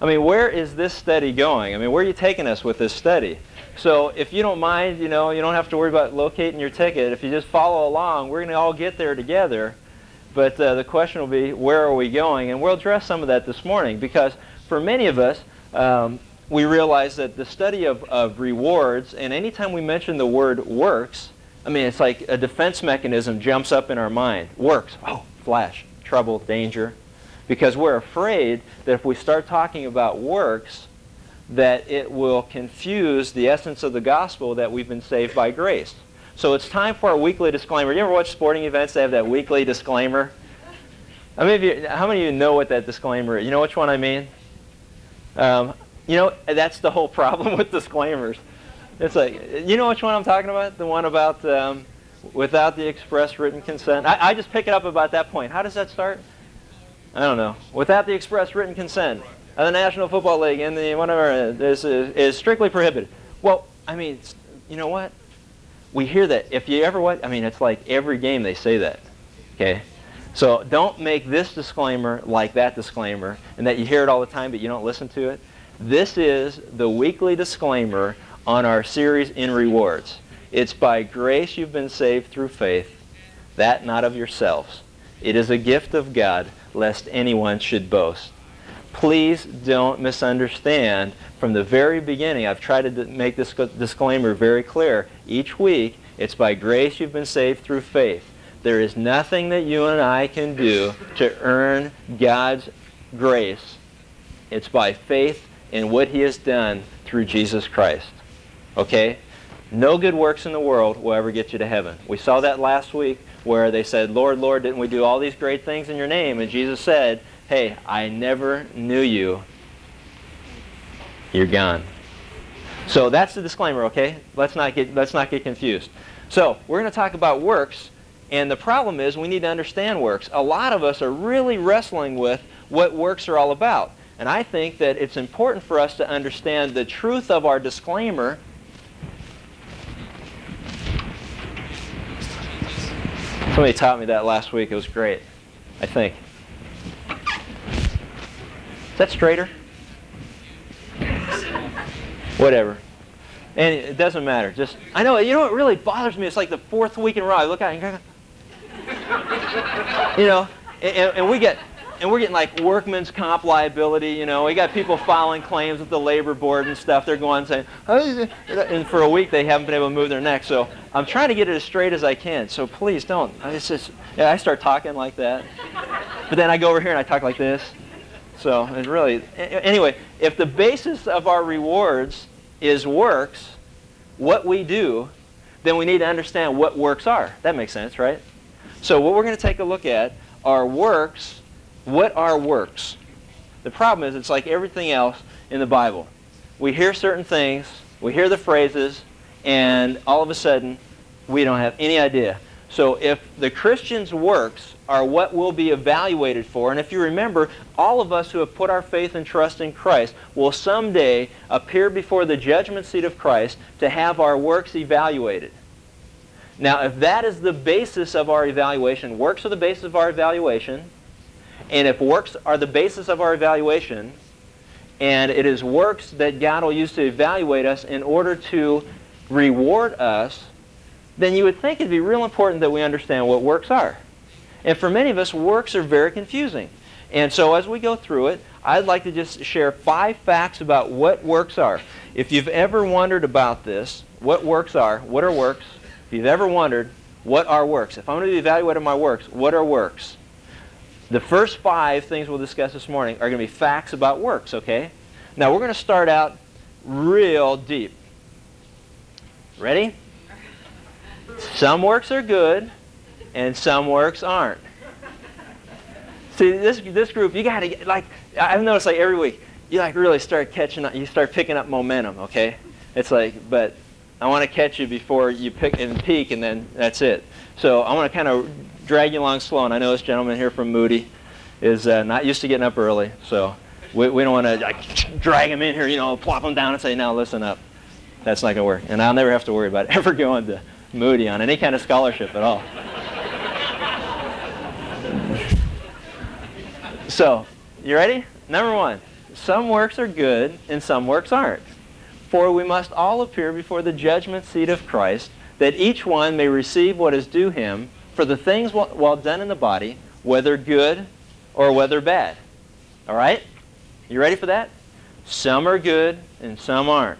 I mean, where is this study going? I mean, where are you taking us with this study? So if you don't mind, you know, you don't have to worry about locating your ticket. If you just follow along, we're going to all get there together. But uh, the question will be, where are we going? And we'll address some of that this morning because for many of us, um, we realize that the study of, of rewards, and anytime we mention the word works, I mean, it's like a defense mechanism jumps up in our mind. Works. Oh, flash. Trouble, danger. Because we're afraid that if we start talking about works, that it will confuse the essence of the gospel that we've been saved by grace. So it's time for our weekly disclaimer. You ever watch sporting events? They have that weekly disclaimer. How many of you, how many of you know what that disclaimer is? You know which one I mean? Um, you know, that's the whole problem with disclaimers. It's like, you know which one I'm talking about? The one about um, without the express written consent. I, I just pick it up about that point. How does that start? I don't know. Without the express written consent of the National Football League and the whatever is, is strictly prohibited. Well, I mean, you know what? We hear that. If you ever what? I mean, it's like every game they say that. Okay? So don't make this disclaimer like that disclaimer and that you hear it all the time but you don't listen to it. This is the weekly disclaimer on our series in rewards. It's by grace you've been saved through faith, that not of yourselves. It is a gift of God, lest anyone should boast please don't misunderstand. From the very beginning, I've tried to make this disclaimer very clear. Each week, it's by grace you've been saved through faith. There is nothing that you and I can do to earn God's grace. It's by faith in what he has done through Jesus Christ. Okay? No good works in the world will ever get you to heaven. We saw that last week where they said, Lord, Lord, didn't we do all these great things in your name? And Jesus said, hey, I never knew you. You're gone. So that's the disclaimer, okay? Let's not get let's not get confused. So, we're going to talk about works, and the problem is we need to understand works. A lot of us are really wrestling with what works are all about. And I think that it's important for us to understand the truth of our disclaimer Somebody taught me that last week. It was great, I think. Is that straighter? Whatever. And it doesn't matter. Just I know. You know what really bothers me? It's like the fourth week in a row. I look at it and you know, and, and we get and we're getting like workman's comp liability. You know, we got people filing claims with the labor board and stuff. They're going saying, and for a week they haven't been able to move their neck. So I'm trying to get it as straight as I can. So please don't. It's just, yeah, I start talking like that, but then I go over here and I talk like this. So it really, anyway, if the basis of our rewards is works, what we do, then we need to understand what works are. That makes sense, right? So what we're going to take a look at are works. What are works? The problem is it's like everything else in the Bible. We hear certain things, we hear the phrases, and all of a sudden we don't have any idea. So if the Christian's works are what we'll be evaluated for. And if you remember, all of us who have put our faith and trust in Christ will someday appear before the judgment seat of Christ to have our works evaluated. Now, if that is the basis of our evaluation, works are the basis of our evaluation, and if works are the basis of our evaluation, and it is works that God will use to evaluate us in order to reward us, then you would think it'd be real important that we understand what works are. And for many of us, works are very confusing. And so as we go through it, I'd like to just share five facts about what works are. If you've ever wondered about this, what works are, what are works? If you've ever wondered, what are works? If I'm going to be evaluating my works, what are works? The first five things we'll discuss this morning are going to be facts about works, okay? Now we're going to start out real deep. Ready? Some works are good, and some works aren't. See, this, this group, you got to, like, I've noticed, like, every week, you, like, really start catching up, you start picking up momentum, okay? It's like, but I want to catch you before you pick and peak, and then that's it. So I want to kind of drag you along slow, and I know this gentleman here from Moody is uh, not used to getting up early, so we, we don't want to like, drag him in here, you know, plop him down and say, now listen up. That's not going to work. And I'll never have to worry about ever going to Moody on any kind of scholarship at all. So, you ready? Number one, some works are good and some works aren't. For we must all appear before the judgment seat of Christ, that each one may receive what is due him for the things well done in the body, whether good or whether bad. All right? You ready for that? Some are good and some aren't.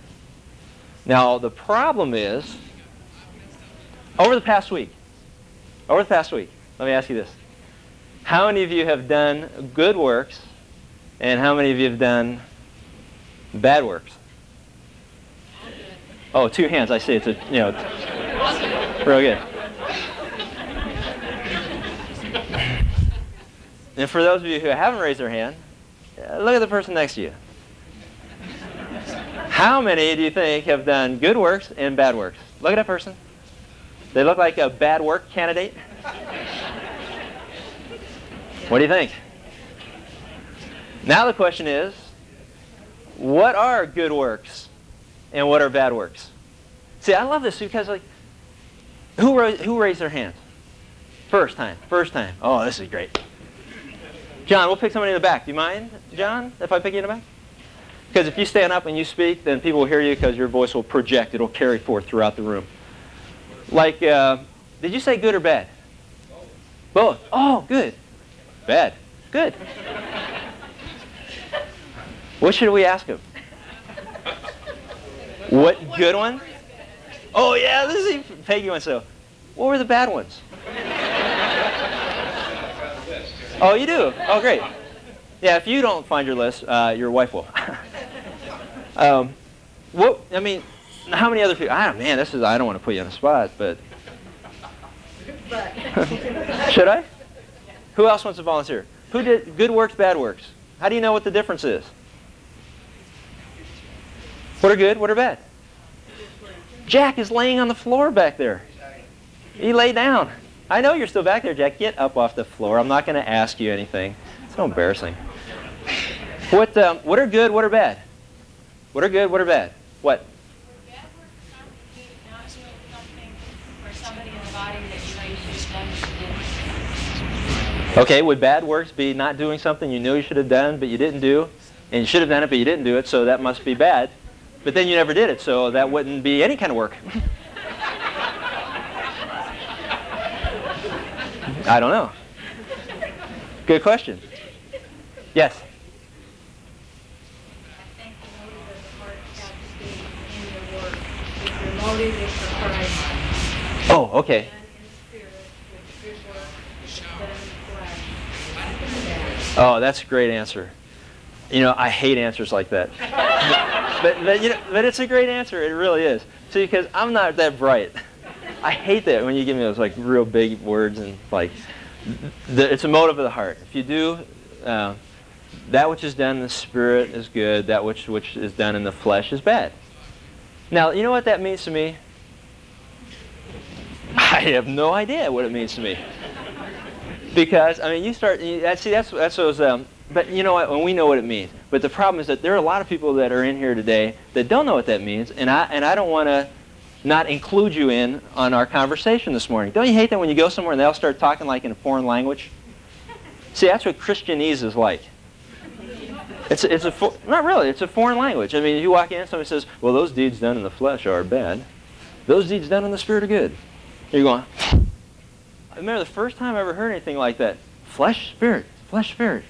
Now, the problem is, over the past week, over the past week, let me ask you this. How many of you have done good works and how many of you have done bad works? Oh, two hands. I see. It's a, you know, real good. And for those of you who haven't raised their hand, uh, look at the person next to you. How many do you think have done good works and bad works? Look at that person. They look like a bad work candidate. What do you think? Now the question is, what are good works and what are bad works? See, I love this because like, who, ra- who raised their hands? First time, first time. Oh, this is great. John, we'll pick somebody in the back. Do you mind, John, if I pick you in the back? Because if you stand up and you speak, then people will hear you because your voice will project. It'll carry forth throughout the room. Like, uh, did you say good or bad? Both. Oh, good. Bad. Good. What should we ask him? What good one? Oh yeah, this is Peggy one. So, what were the bad ones? Oh, you do? Oh, great. Yeah, if you don't find your list, uh, your wife will. um, what? I mean, how many other people? Ah, man, this is. I don't want to put you on the spot, but should I? Who else wants to volunteer? Who did good works, bad works? How do you know what the difference is? What are good? What are bad? Jack is laying on the floor back there. He lay down. I know you're still back there, Jack. Get up off the floor. I'm not going to ask you anything. It's so embarrassing. What, um, what are good? What are bad? What are good? What are bad? What? Okay, would bad works be not doing something you knew you should have done but you didn't do, and you should have done it but you didn't do it, so that must be bad. But then you never did it, so that wouldn't be any kind of work. I don't know. Good question. Yes. Oh, okay. Oh, that's a great answer. You know, I hate answers like that. but, but, you know, but it's a great answer. It really is. See, because I'm not that bright. I hate that when you give me those like real big words and like, the, it's a motive of the heart. If you do, uh, that which is done in the spirit is good. That which which is done in the flesh is bad. Now, you know what that means to me? I have no idea what it means to me. Because I mean, you start. You, see, that's that's those. Um, but you know what? When we know what it means. But the problem is that there are a lot of people that are in here today that don't know what that means, and I and I don't want to not include you in on our conversation this morning. Don't you hate that when you go somewhere and they'll start talking like in a foreign language? See, that's what Christianese is like. It's a, it's a not really. It's a foreign language. I mean, you walk in, somebody says, "Well, those deeds done in the flesh are bad. Those deeds done in the spirit are good." You're going. I remember the first time I ever heard anything like that. Flesh, spirit, flesh, spirit.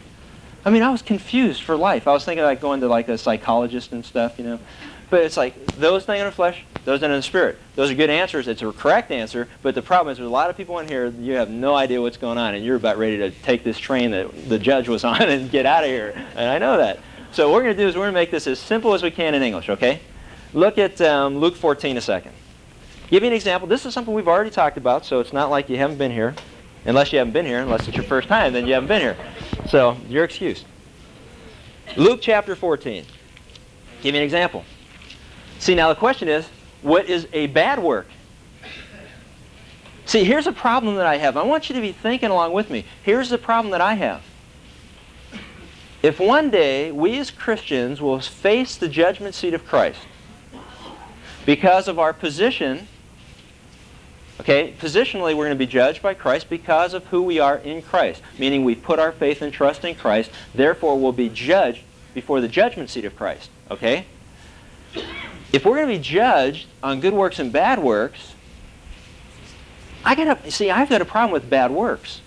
I mean, I was confused for life. I was thinking like going to like a psychologist and stuff, you know. But it's like those things in the flesh, those in the spirit. Those are good answers. It's a correct answer. But the problem is there's a lot of people in here, you have no idea what's going on, and you're about ready to take this train that the judge was on and get out of here. And I know that. So what we're going to do is we're going to make this as simple as we can in English, okay? Look at um, Luke 14 a second. Give you an example. This is something we've already talked about, so it's not like you haven't been here. Unless you haven't been here, unless it's your first time, then you haven't been here. So, you're excused. Luke chapter 14. Give me an example. See, now the question is, what is a bad work? See, here's a problem that I have. I want you to be thinking along with me. Here's the problem that I have. If one day we as Christians will face the judgment seat of Christ because of our position Okay, positionally, we're going to be judged by Christ because of who we are in Christ, meaning we put our faith and trust in Christ. Therefore, we'll be judged before the judgment seat of Christ. Okay? If we're going to be judged on good works and bad works, I got see. I've got a problem with bad works.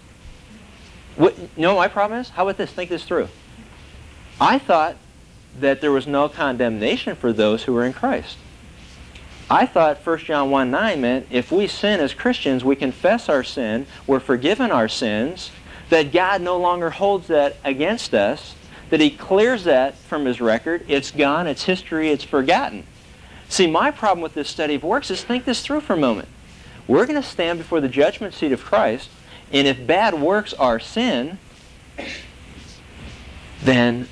What, you know my problem is? How about this? Think this through. I thought that there was no condemnation for those who were in Christ. I thought 1 John 1 9 meant if we sin as Christians, we confess our sin, we're forgiven our sins, that God no longer holds that against us, that He clears that from His record. It's gone, it's history, it's forgotten. See, my problem with this study of works is think this through for a moment. We're going to stand before the judgment seat of Christ, and if bad works are sin, then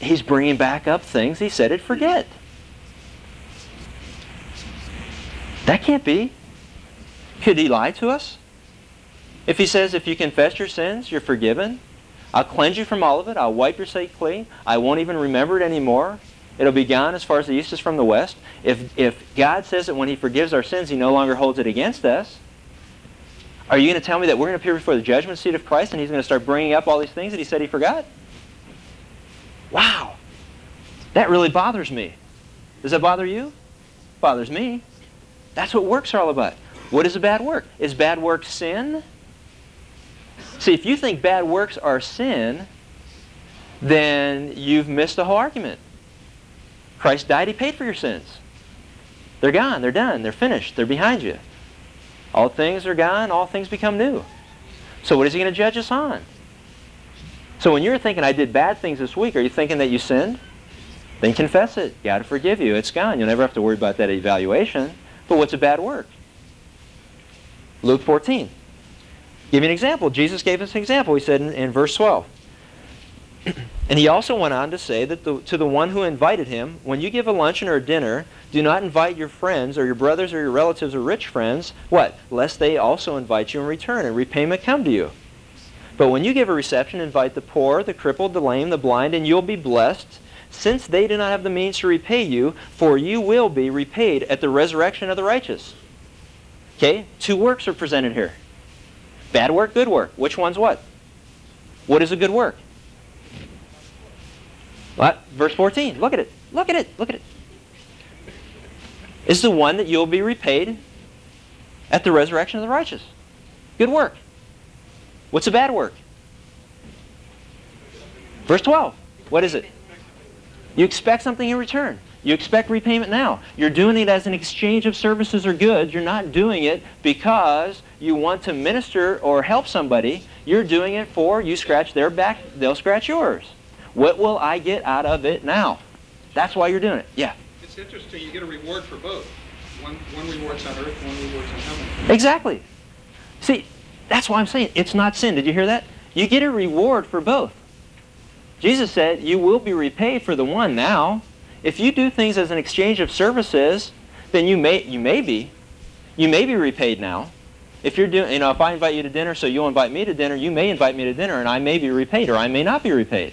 he's bringing back up things he said he'd forget. That can't be. Could he lie to us? If he says, if you confess your sins, you're forgiven, I'll cleanse you from all of it, I'll wipe your slate clean, I won't even remember it anymore, It'll be gone as far as the east is from the west. If, if God says that when he forgives our sins, he no longer holds it against us, are you going to tell me that we're going to appear before the judgment seat of Christ and he's going to start bringing up all these things that he said he forgot? Wow. That really bothers me. Does that bother you? Bothers me. That's what works are all about. What is a bad work? Is bad work sin? See, if you think bad works are sin, then you've missed the whole argument. Christ died, He paid for your sins. They're gone, they're done, they're finished, they're behind you. All things are gone, all things become new. So what is He going to judge us on? So when you're thinking, I did bad things this week, are you thinking that you sinned? Then confess it. God will forgive you. It's gone. You'll never have to worry about that evaluation. But what's a bad work? Luke 14. Give me an example. Jesus gave us an example. He said in, in verse 12. And he also went on to say that the, to the one who invited him, when you give a luncheon or a dinner, do not invite your friends or your brothers or your relatives or rich friends. What? Lest they also invite you in return and repayment come to you. But when you give a reception, invite the poor, the crippled, the lame, the blind, and you'll be blessed, since they do not have the means to repay you, for you will be repaid at the resurrection of the righteous. Okay? Two works are presented here. Bad work, good work. Which one's what? What is a good work? What? Verse 14. Look at it. Look at it. Look at it. Is the one that you'll be repaid at the resurrection of the righteous. Good work. What's a bad work? Verse 12. What is it? You expect something in return. You expect repayment now. You're doing it as an exchange of services or goods. You're not doing it because you want to minister or help somebody. You're doing it for you scratch their back, they'll scratch yours. What will I get out of it now? That's why you're doing it. Yeah. It's interesting. You get a reward for both. One, one reward's on earth, one reward's on heaven. Exactly. See, that's why I'm saying it's not sin. Did you hear that? You get a reward for both. Jesus said you will be repaid for the one now. If you do things as an exchange of services, then you may you may be you may be repaid now. If you're doing, you know, if I invite you to dinner, so you'll invite me to dinner, you may invite me to dinner, and I may be repaid, or I may not be repaid.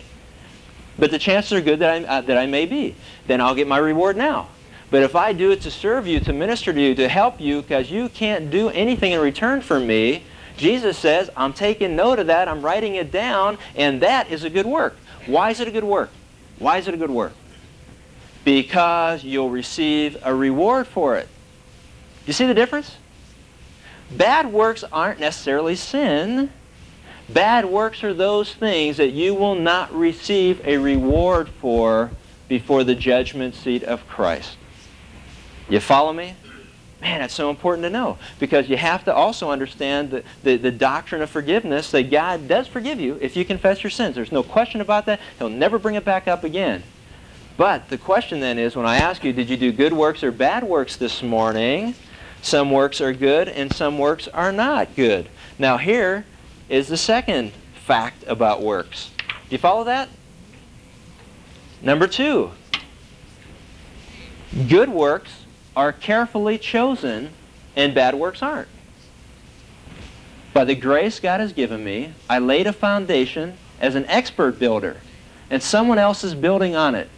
But the chances are good that I, uh, that I may be. Then I'll get my reward now. But if I do it to serve you, to minister to you, to help you, because you can't do anything in return for me, Jesus says, I'm taking note of that, I'm writing it down, and that is a good work. Why is it a good work? Why is it a good work? Because you'll receive a reward for it. You see the difference? Bad works aren't necessarily sin. Bad works are those things that you will not receive a reward for before the judgment seat of Christ. You follow me? Man, that's so important to know because you have to also understand the, the, the, doctrine of forgiveness that God does forgive you if you confess your sins. There's no question about that. He'll never bring it back up again. But the question then is when I ask you, did you do good works or bad works this morning? Some works are good and some works are not good. Now, here, is the second fact about works. Do you follow that? Number two, good works are carefully chosen and bad works aren't. By the grace God has given me, I laid a foundation as an expert builder, and someone else is building on it.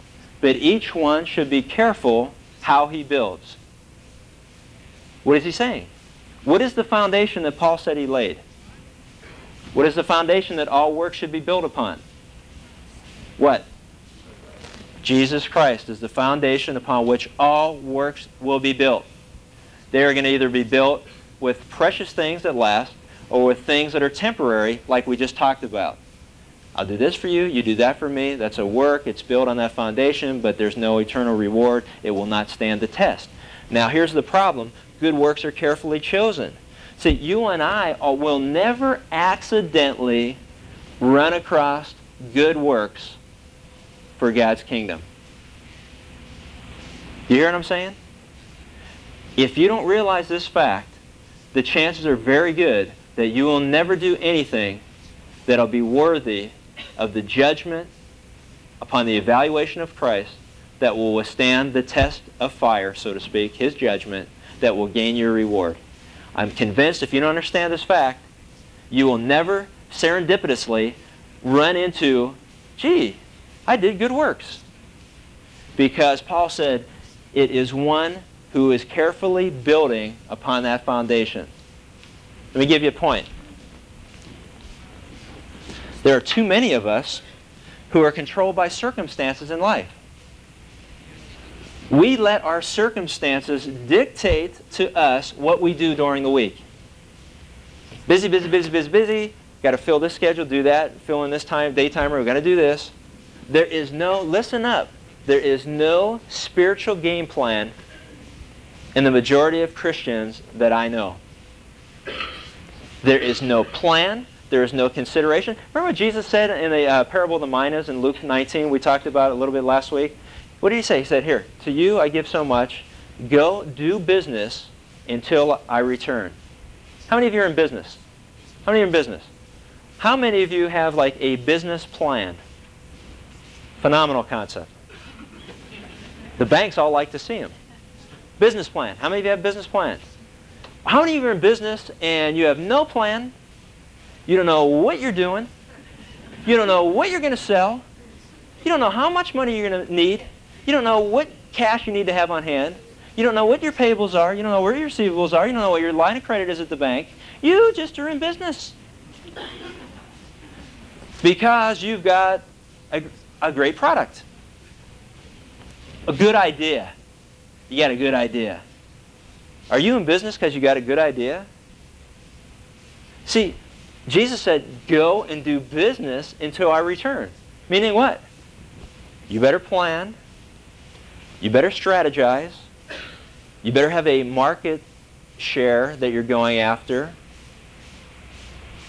But each one should be careful how he builds. What is he saying? What is the foundation that Paul said he laid? What is the foundation that all work should be built upon? What? Jesus Christ is the foundation upon which all works will be built. They are going to either be built with precious things that last or with things that are temporary, like we just talked about. I'll do this for you, you do that for me. That's a work, it's built on that foundation, but there's no eternal reward. It will not stand the test. Now, here's the problem good works are carefully chosen. See, you and I will never accidentally run across good works for God's kingdom. You hear what I'm saying? If you don't realize this fact, the chances are very good that you will never do anything that'll be worthy of the judgment upon the evaluation of Christ that will withstand the test of fire, so to speak, his judgment, that will gain your reward. I'm convinced if you don't understand this fact, you will never serendipitously run into, gee, I did good works. Because Paul said, it is one who is carefully building upon that foundation. Let me give you a point. There are too many of us who are controlled by circumstances in life. We let our circumstances dictate to us what we do during the week. Busy, busy, busy, busy, busy. Got to fill this schedule, do that, fill in this time, daytimer, we're going to do this. There is no, listen up, there is no spiritual game plan in the majority of Christians that I know. There is no plan. There is no consideration. Remember what Jesus said in the uh, parable of the minas in Luke 19? We talked about it a little bit last week. What did he say? He said, Here, to you I give so much. Go do business until I return. How many of you are in business? How many are in business? How many of you have like a business plan? Phenomenal concept. The banks all like to see them. Business plan. How many of you have business plans? How many of you are in business and you have no plan? You don't know what you're doing. You don't know what you're going to sell. You don't know how much money you're going to need. You don't know what cash you need to have on hand. You don't know what your payables are. You don't know where your receivables are. You don't know what your line of credit is at the bank. You just are in business. Because you've got a, a great product. A good idea. You got a good idea. Are you in business because you got a good idea? See, Jesus said, go and do business until I return. Meaning what? You better plan. You better strategize. You better have a market share that you're going after.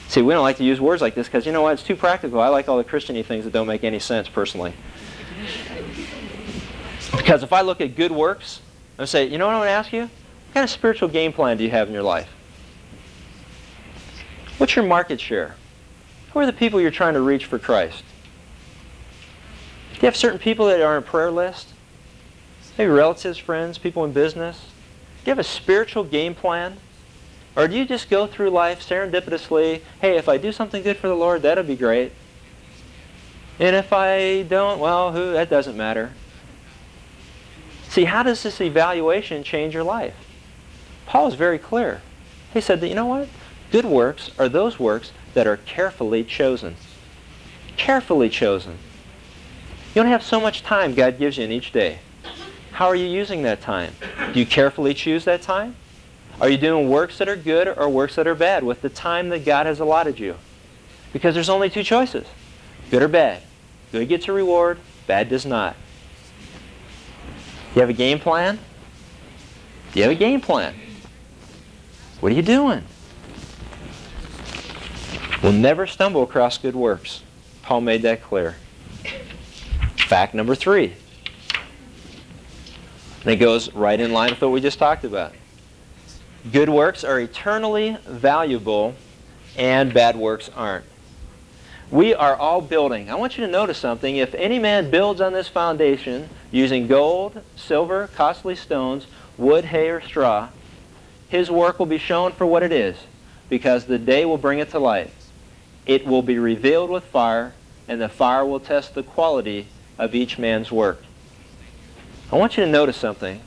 See, we don't like to use words like this because, you know what, it's too practical. I like all the Christiany things that don't make any sense personally. Because if I look at good works, I say, you know what I'm going to ask you? What kind of spiritual game plan do you have in your life? What's your market share? Who are the people you're trying to reach for Christ? Do you have certain people that are on a prayer list? Maybe relatives, friends, people in business? Do you have a spiritual game plan? Or do you just go through life serendipitously, hey, if I do something good for the Lord, that'll be great. And if I don't, well, who that doesn't matter. See, how does this evaluation change your life? Paul is very clear. He said that, you know what? Good works are those works that are carefully chosen. Carefully chosen. You don't have so much time God gives you in each day. How are you using that time? Do you carefully choose that time? Are you doing works that are good or works that are bad with the time that God has allotted you? Because there's only two choices. Good or bad. Good gets a reward, bad does not. You have a game plan? You have a game plan. What are you doing? We'll never stumble across good works. Paul made that clear. Fact number three. And it goes right in line with what we just talked about. Good works are eternally valuable and bad works aren't. We are all building. I want you to notice something. If any man builds on this foundation using gold, silver, costly stones, wood, hay, or straw, his work will be shown for what it is, because the day will bring it to light. It will be revealed with fire, and the fire will test the quality of each man's work. I want you to notice something,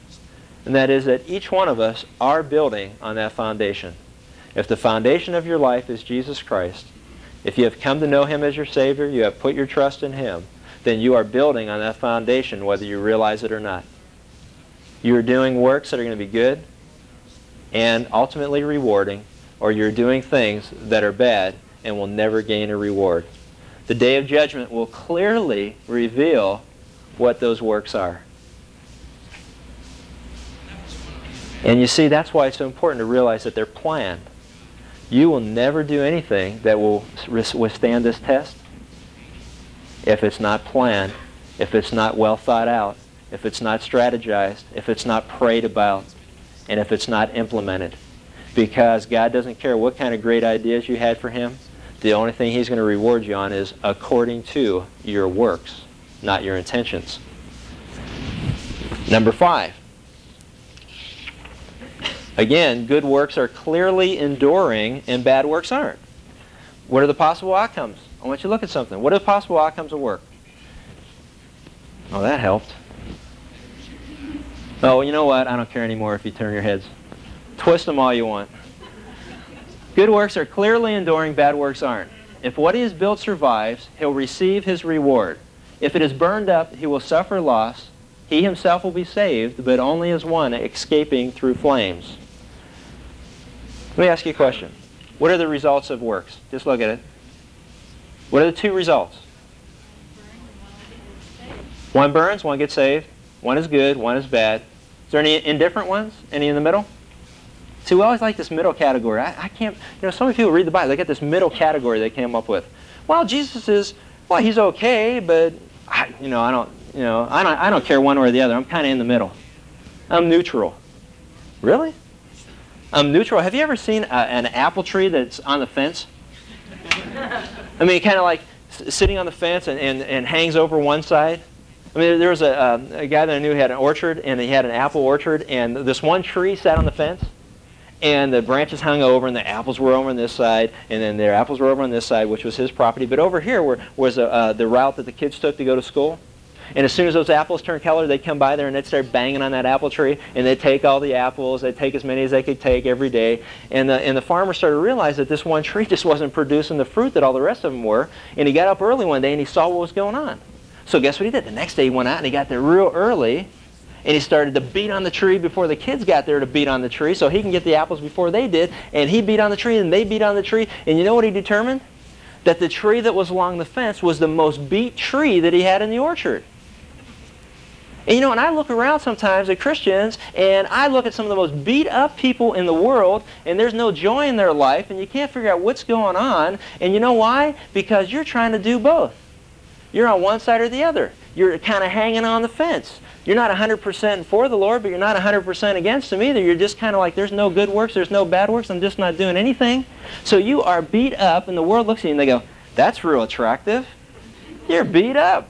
and that is that each one of us are building on that foundation. If the foundation of your life is Jesus Christ, if you have come to know him as your Savior, you have put your trust in him, then you are building on that foundation whether you realize it or not. You're doing works that are going to be good and ultimately rewarding, or you're doing things that are bad and will never gain a reward. The day of judgment will clearly reveal what those works are. And you see, that's why it's so important to realize that they're planned. You will never do anything that will withstand this test if it's not planned, if it's not well thought out, if it's not strategized, if it's not prayed about, and if it's not implemented. Because God doesn't care what kind of great ideas you had for Him. The only thing He's going to reward you on is according to your works, not your intentions. Number five. Again, good works are clearly enduring and bad works aren't. What are the possible outcomes? I want you to look at something. What are the possible outcomes of work? Oh, that helped. Oh, you know what? I don't care anymore if you turn your heads. Twist them all you want. Good works are clearly enduring, bad works aren't. If what he has built survives, he'll receive his reward. If it is burned up, he will suffer loss. He himself will be saved, but only as one escaping through flames. Let me ask you a question. What are the results of works? Just look at it. What are the two results? One burns, one gets saved. One is good, one is bad. Is there any indifferent ones? Any in the middle? See, we always like this middle category. I, I can't, you know, so many people read the Bible, they get this middle category they came up with. Well, Jesus is, well, he's okay, but, I, you know, I don't, you know, I don't, I don't care one way or the other. I'm kind of in the middle. I'm neutral. Really? I'm neutral. Have you ever seen a, an apple tree that's on the fence? I mean, kind of like sitting on the fence and, and, and hangs over one side. I mean, there was a, um, a guy that I knew had an orchard, and he had an apple orchard, and this one tree sat on the fence, and the branches hung over, and the apples were over on this side, and then their apples were over on this side, which was his property. But over here were, was a, uh, the route that the kids took to go to school. And as soon as those apples turned color, they'd come by there and they'd start banging on that apple tree, and they'd take all the apples. They'd take as many as they could take every day. And the, and the farmer started to realize that this one tree just wasn't producing the fruit that all the rest of them were. And he got up early one day and he saw what was going on. So guess what he did? The next day he went out and he got there real early, and he started to beat on the tree before the kids got there to beat on the tree so he can get the apples before they did. And he beat on the tree and they beat on the tree. And you know what he determined? That the tree that was along the fence was the most beat tree that he had in the orchard. And you know, and I look around sometimes at Christians, and I look at some of the most beat up people in the world, and there's no joy in their life, and you can't figure out what's going on. And you know why? Because you're trying to do both. You're on one side or the other. You're kind of hanging on the fence. You're not 100% for the Lord, but you're not 100% against Him either. You're just kind of like, there's no good works, there's no bad works, I'm just not doing anything. So you are beat up, and the world looks at you and they go, that's real attractive. You're beat up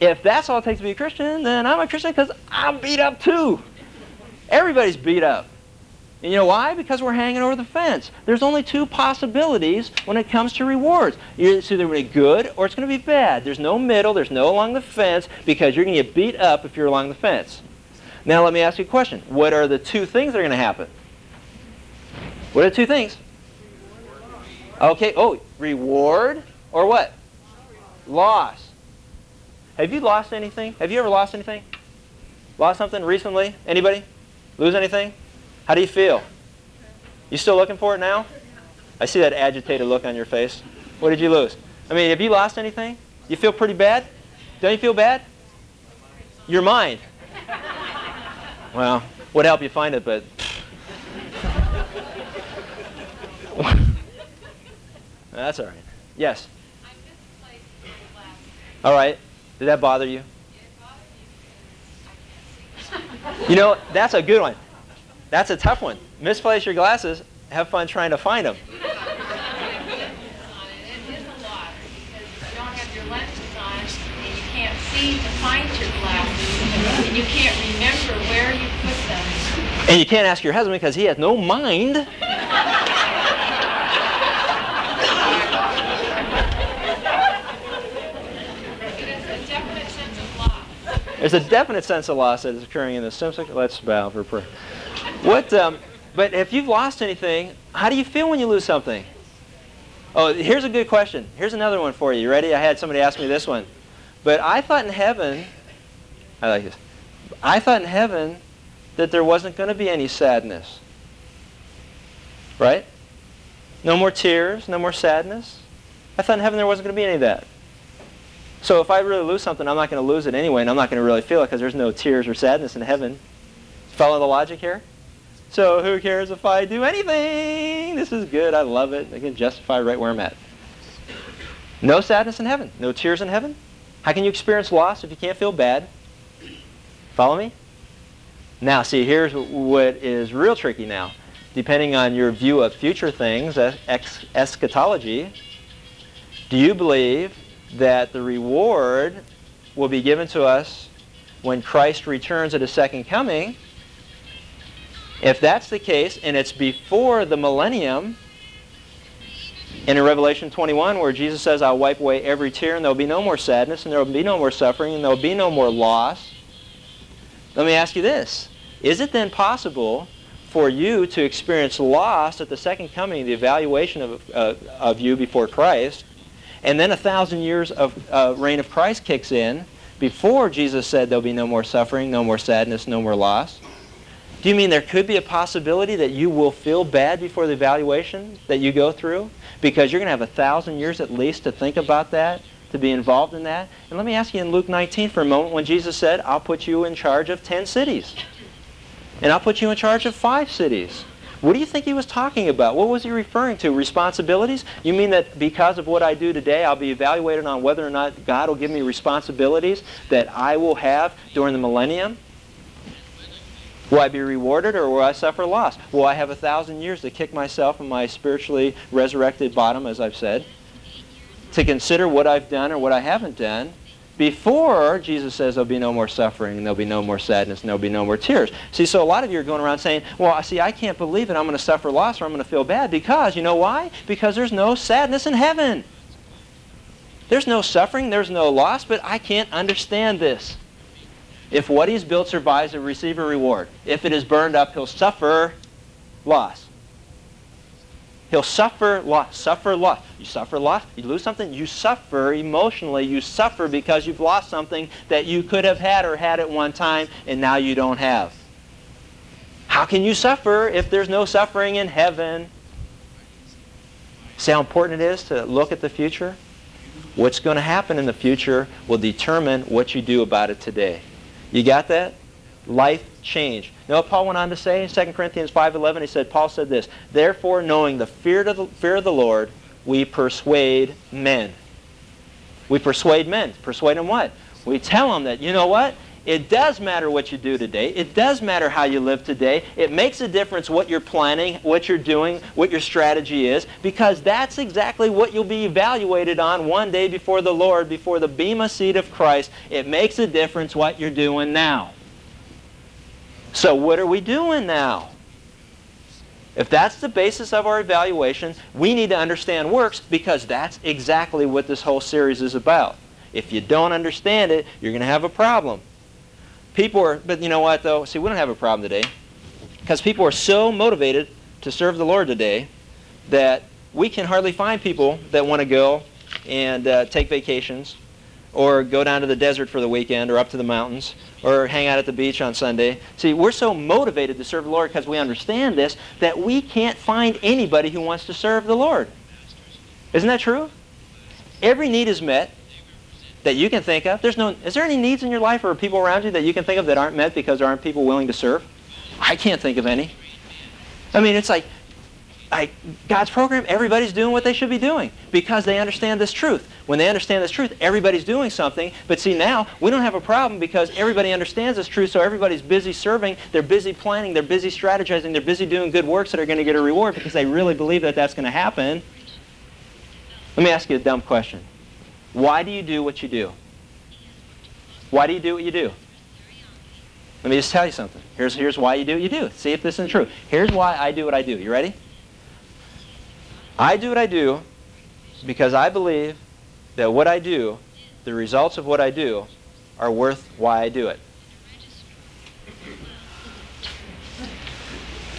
if that's all it takes to be a Christian, then I'm a Christian because I'm beat up too. Everybody's beat up. And you know why? Because we're hanging over the fence. There's only two possibilities when it comes to rewards. It's either going to be good or it's going to be bad. There's no middle. There's no along the fence because you're going to get beat up if you're along the fence. Now let me ask you a question. What are the two things that are going to happen? What are the two things? Okay. Oh, reward or what? Loss. Have you lost anything? Have you ever lost anything? Lost something recently? Anybody? Lose anything? How do you feel? You still looking for it now? I see that agitated look on your face. What did you lose? I mean, have you lost anything? You feel pretty bad? Don't you feel bad? Your mind. Well, would help you find it, but. That's all right. Yes. All right. Did that bother you? You know, that's a good one. That's a tough one. Misplace your glasses. Have fun trying to find them. and you can't ask your husband because he has no mind. There's a definite sense of loss that is occurring in this. Let's bow for prayer. What? Um, but if you've lost anything, how do you feel when you lose something? Oh, here's a good question. Here's another one for you. You ready? I had somebody ask me this one. But I thought in heaven, I like this. I thought in heaven that there wasn't going to be any sadness. Right? No more tears, no more sadness. I thought in heaven there wasn't going to be any of that. So if I really lose something, I'm not going to lose it anyway, and I'm not going to really feel it because there's no tears or sadness in heaven. Follow the logic here? So who cares if I do anything? This is good. I love it. I can justify right where I'm at. No sadness in heaven. No tears in heaven. How can you experience loss if you can't feel bad? Follow me? Now, see, here's what is real tricky now. Depending on your view of future things, eschatology, do you believe that the reward will be given to us when Christ returns at his second coming? If that's the case, and it's before the millennium, and in Revelation 21, where Jesus says, I'll wipe away every tear, and there'll be no more sadness, and there will be no more suffering, and there will be no more loss. Let me ask you this. Is it then possible for you to experience loss at the second coming, the evaluation of, uh, of you before Christ, and then a thousand years of uh, reign of Christ kicks in before Jesus said there'll be no more suffering, no more sadness, no more loss? Do you mean there could be a possibility that you will feel bad before the evaluation that you go through? Because you're going to have a thousand years at least to think about that, to be involved in that. And let me ask you in Luke 19 for a moment when Jesus said, I'll put you in charge of 10 cities. And I'll put you in charge of five cities. What do you think he was talking about? What was he referring to? Responsibilities? You mean that because of what I do today, I'll be evaluated on whether or not God will give me responsibilities that I will have during the millennium? Will I be rewarded or will I suffer loss? Will I have a thousand years to kick myself in my spiritually resurrected bottom, as I've said, to consider what I've done or what I haven't done before Jesus says there'll be no more suffering, there'll be no more sadness, and there'll be no more tears. See, so a lot of you are going around saying, well, see, I can't believe it. I'm going to suffer loss or I'm going to feel bad because, you know why? Because there's no sadness in heaven. There's no suffering, there's no loss, but I can't understand this. If what he's built survives, he'll receive a reward. If it is burned up, he'll suffer loss. He'll suffer loss. Suffer loss. You suffer loss. You lose something. You suffer emotionally. You suffer because you've lost something that you could have had or had at one time and now you don't have. How can you suffer if there's no suffering in heaven? See how important it is to look at the future? What's going to happen in the future will determine what you do about it today. You got that? Life change. What Paul went on to say in 2 Corinthians 5.11? He said, Paul said this, Therefore, knowing the fear of the, fear of the Lord, we persuade men. We persuade men. Persuade them what? We tell them that, you know what? It does matter what you do today. It does matter how you live today. It makes a difference what you're planning, what you're doing, what your strategy is, because that's exactly what you'll be evaluated on one day before the Lord, before the Bema seat of Christ. It makes a difference what you're doing now. So what are we doing now? If that's the basis of our evaluation, we need to understand works because that's exactly what this whole series is about. If you don't understand it, you're going to have a problem. People are, but you know what though? See, we don't have a problem today because people are so motivated to serve the Lord today that we can hardly find people that want to go and uh, take vacations or go down to the desert for the weekend or up to the mountains or hang out at the beach on Sunday. See, we're so motivated to serve the Lord because we understand this that we can't find anybody who wants to serve the Lord. Isn't that true? Every need is met that you can think of? There's no, is there any needs in your life or people around you that you can think of that aren't met because there aren't people willing to serve? I can't think of any. I mean, it's like, like God's program, everybody's doing what they should be doing because they understand this truth. When they understand this truth, everybody's doing something. But see, now we don't have a problem because everybody understands this truth, so everybody's busy serving, they're busy planning, they're busy strategizing, they're busy doing good works that are going to get a reward because they really believe that that's going to happen. Let me ask you a dumb question. Why do you do what you do? Why do you do what you do? Let me just tell you something. Here's, here's why you do what you do. See if this is true. Here's why I do what I do. You ready? I do what I do because I believe that what I do, the results of what I do, are worth why I do it.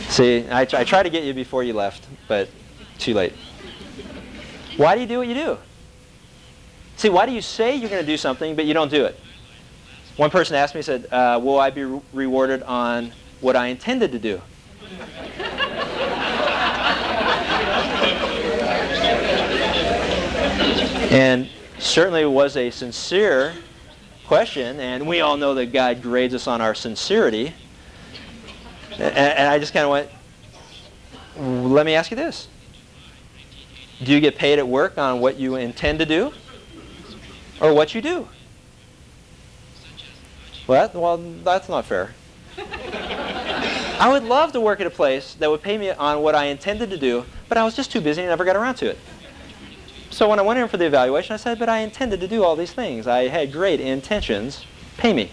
See, I, I tried to get you before you left, but too late. Why do you do what you do? See, why do you say you're going to do something, but you don't do it? One person asked me, said, uh, will I be re- rewarded on what I intended to do? And certainly it was a sincere question, and we all know that God grades us on our sincerity. And, and I just kind of went, let me ask you this. Do you get paid at work on what you intend to do or what you do? Well, well that's not fair. I would love to work at a place that would pay me on what I intended to do, but I was just too busy and never got around to it. So when I went in for the evaluation, I said, but I intended to do all these things. I had great intentions. Pay me.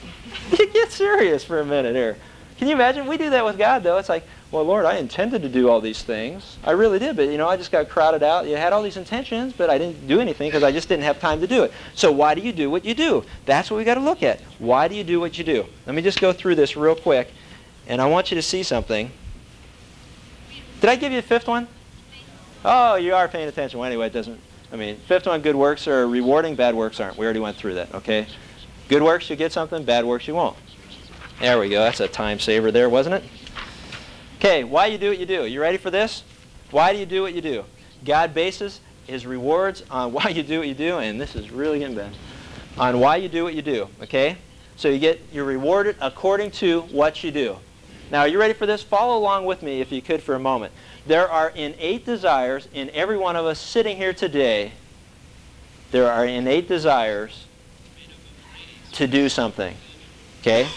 Get serious for a minute here. Can you imagine? We do that with God, though. It's like, well, Lord, I intended to do all these things. I really did, but, you know, I just got crowded out. You had all these intentions, but I didn't do anything because I just didn't have time to do it. So why do you do what you do? That's what we got to look at. Why do you do what you do? Let me just go through this real quick, and I want you to see something. Did I give you a fifth one? Oh, you are paying attention. Well, anyway, it doesn't. I mean, fifth one, good works are rewarding, bad works aren't. We already went through that, okay? Good works, you get something. Bad works, you won't. There we go. That's a time saver there, wasn't it? Okay, why you do what you do. You ready for this? Why do you do what you do? God bases his rewards on why you do what you do, and this is really getting bad. On why you do what you do, okay? So you get you're rewarded according to what you do. Now, are you ready for this? Follow along with me if you could for a moment. There are innate desires in every one of us sitting here today. There are innate desires to do something. Okay?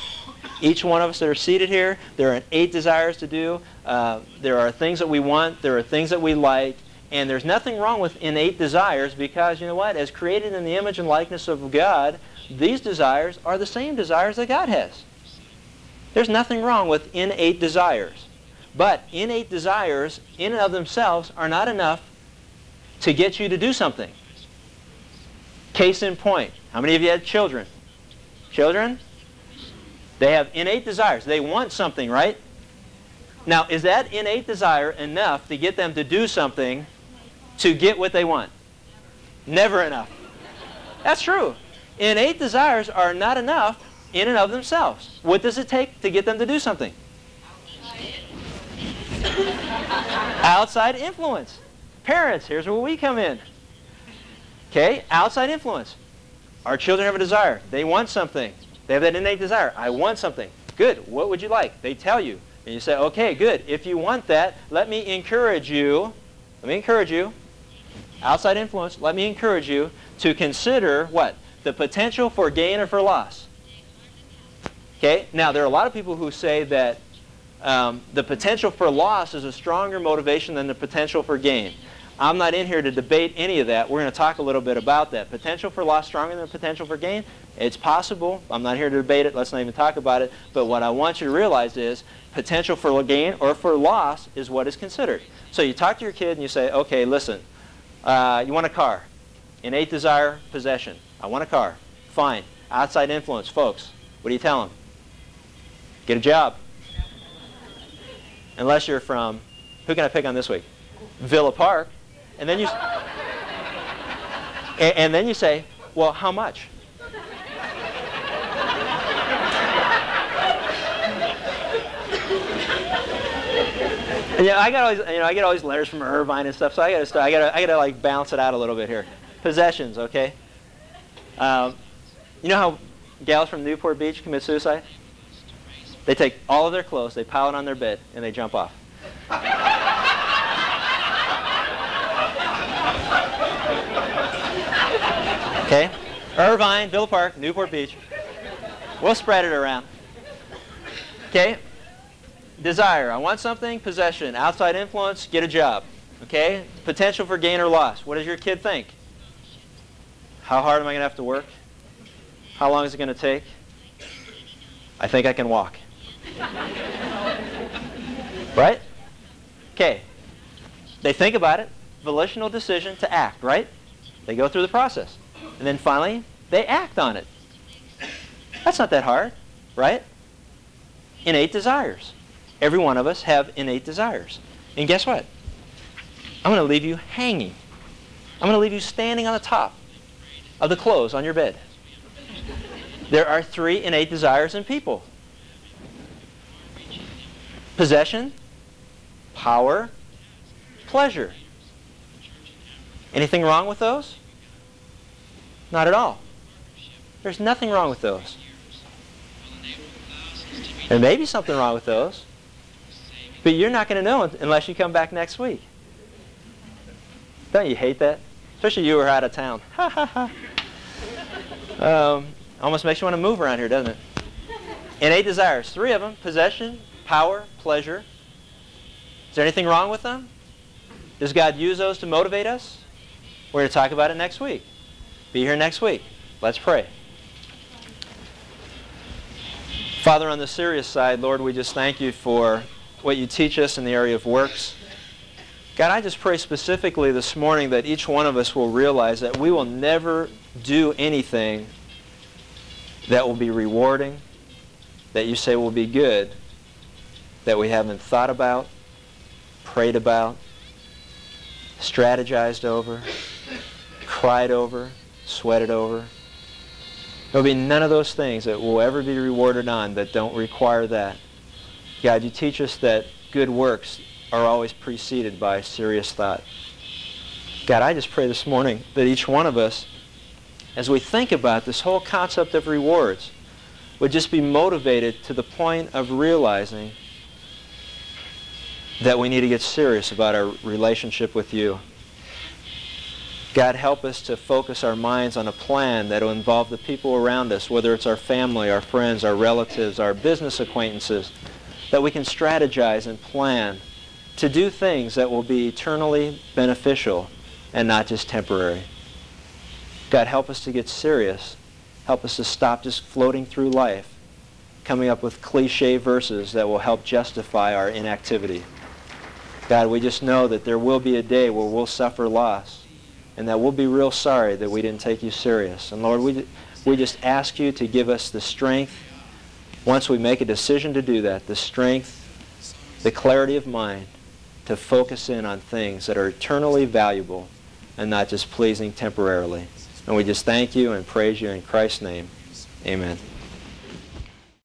Each one of us that are seated here, there are eight desires to do. Uh, there are things that we want. There are things that we like. And there's nothing wrong with innate desires because, you know what? As created in the image and likeness of God, these desires are the same desires that God has. There's nothing wrong with innate desires. But innate desires, in and of themselves, are not enough to get you to do something. Case in point, how many of you had children? Children? They have innate desires. They want something, right? Now, is that innate desire enough to get them to do something to get what they want? Never enough. That's true. Innate desires are not enough in and of themselves. What does it take to get them to do something? Outside influence. Parents, here's where we come in. Okay, outside influence. Our children have a desire. They want something. They have that innate desire. I want something. Good. What would you like? They tell you. And you say, okay, good. If you want that, let me encourage you. Let me encourage you. Outside influence, let me encourage you to consider what? The potential for gain or for loss. Okay? Now, there are a lot of people who say that um, the potential for loss is a stronger motivation than the potential for gain. I'm not in here to debate any of that. We're going to talk a little bit about that. Potential for loss stronger than potential for gain? It's possible. I'm not here to debate it. Let's not even talk about it. But what I want you to realize is potential for gain or for loss is what is considered. So you talk to your kid and you say, okay, listen, uh, you want a car. Innate desire, possession. I want a car. Fine. Outside influence. Folks, what do you tell them? Get a job. Unless you're from, who can I pick on this week? Villa Park. And then you, and, and then you say, well, how much? And, you know, I got these, you know, I get all these letters from Irvine and stuff, so I got to, start, I got to, I got to like balance it out a little bit here. Possessions, okay? Um, you know how gals from Newport Beach commit suicide? They take all of their clothes, they pile it on their bed, and they jump off. Okay? Irvine, Villa Park, Newport Beach. We'll spread it around. Okay? Desire. I want something. Possession. Outside influence. Get a job. Okay? Potential for gain or loss. What does your kid think? How hard am I going to have to work? How long is it going to take? I think I can walk. Right? Okay. They think about it. Volitional decision to act, right? They go through the process. And then finally, they act on it. That's not that hard, right? Innate desires. Every one of us have innate desires. And guess what? I'm going to leave you hanging. I'm going to leave you standing on the top of the clothes on your bed. There are three innate desires in people possession, power, pleasure. Anything wrong with those? Not at all. There's nothing wrong with those. There may be something wrong with those, but you're not going to know unless you come back next week. Don't you hate that? Especially you are out of town. Ha ha ha. Um, almost makes you want to move around here, doesn't it? Innate desires, three of them possession, power, pleasure. Is there anything wrong with them? Does God use those to motivate us? We're going to talk about it next week. Be here next week. Let's pray. Father, on the serious side, Lord, we just thank you for what you teach us in the area of works. God, I just pray specifically this morning that each one of us will realize that we will never do anything that will be rewarding, that you say will be good, that we haven't thought about, prayed about, strategized over, cried over, sweated over. There'll be none of those things that will ever be rewarded on that don't require that. God, you teach us that good works are always preceded by serious thought. God, I just pray this morning that each one of us, as we think about this whole concept of rewards, would just be motivated to the point of realizing that we need to get serious about our relationship with you. God, help us to focus our minds on a plan that will involve the people around us, whether it's our family, our friends, our relatives, our business acquaintances, that we can strategize and plan to do things that will be eternally beneficial and not just temporary. God, help us to get serious. Help us to stop just floating through life, coming up with cliche verses that will help justify our inactivity. God, we just know that there will be a day where we'll suffer loss and that we'll be real sorry that we didn't take you serious. And Lord, we, we just ask you to give us the strength, once we make a decision to do that, the strength, the clarity of mind to focus in on things that are eternally valuable and not just pleasing temporarily. And we just thank you and praise you in Christ's name. Amen.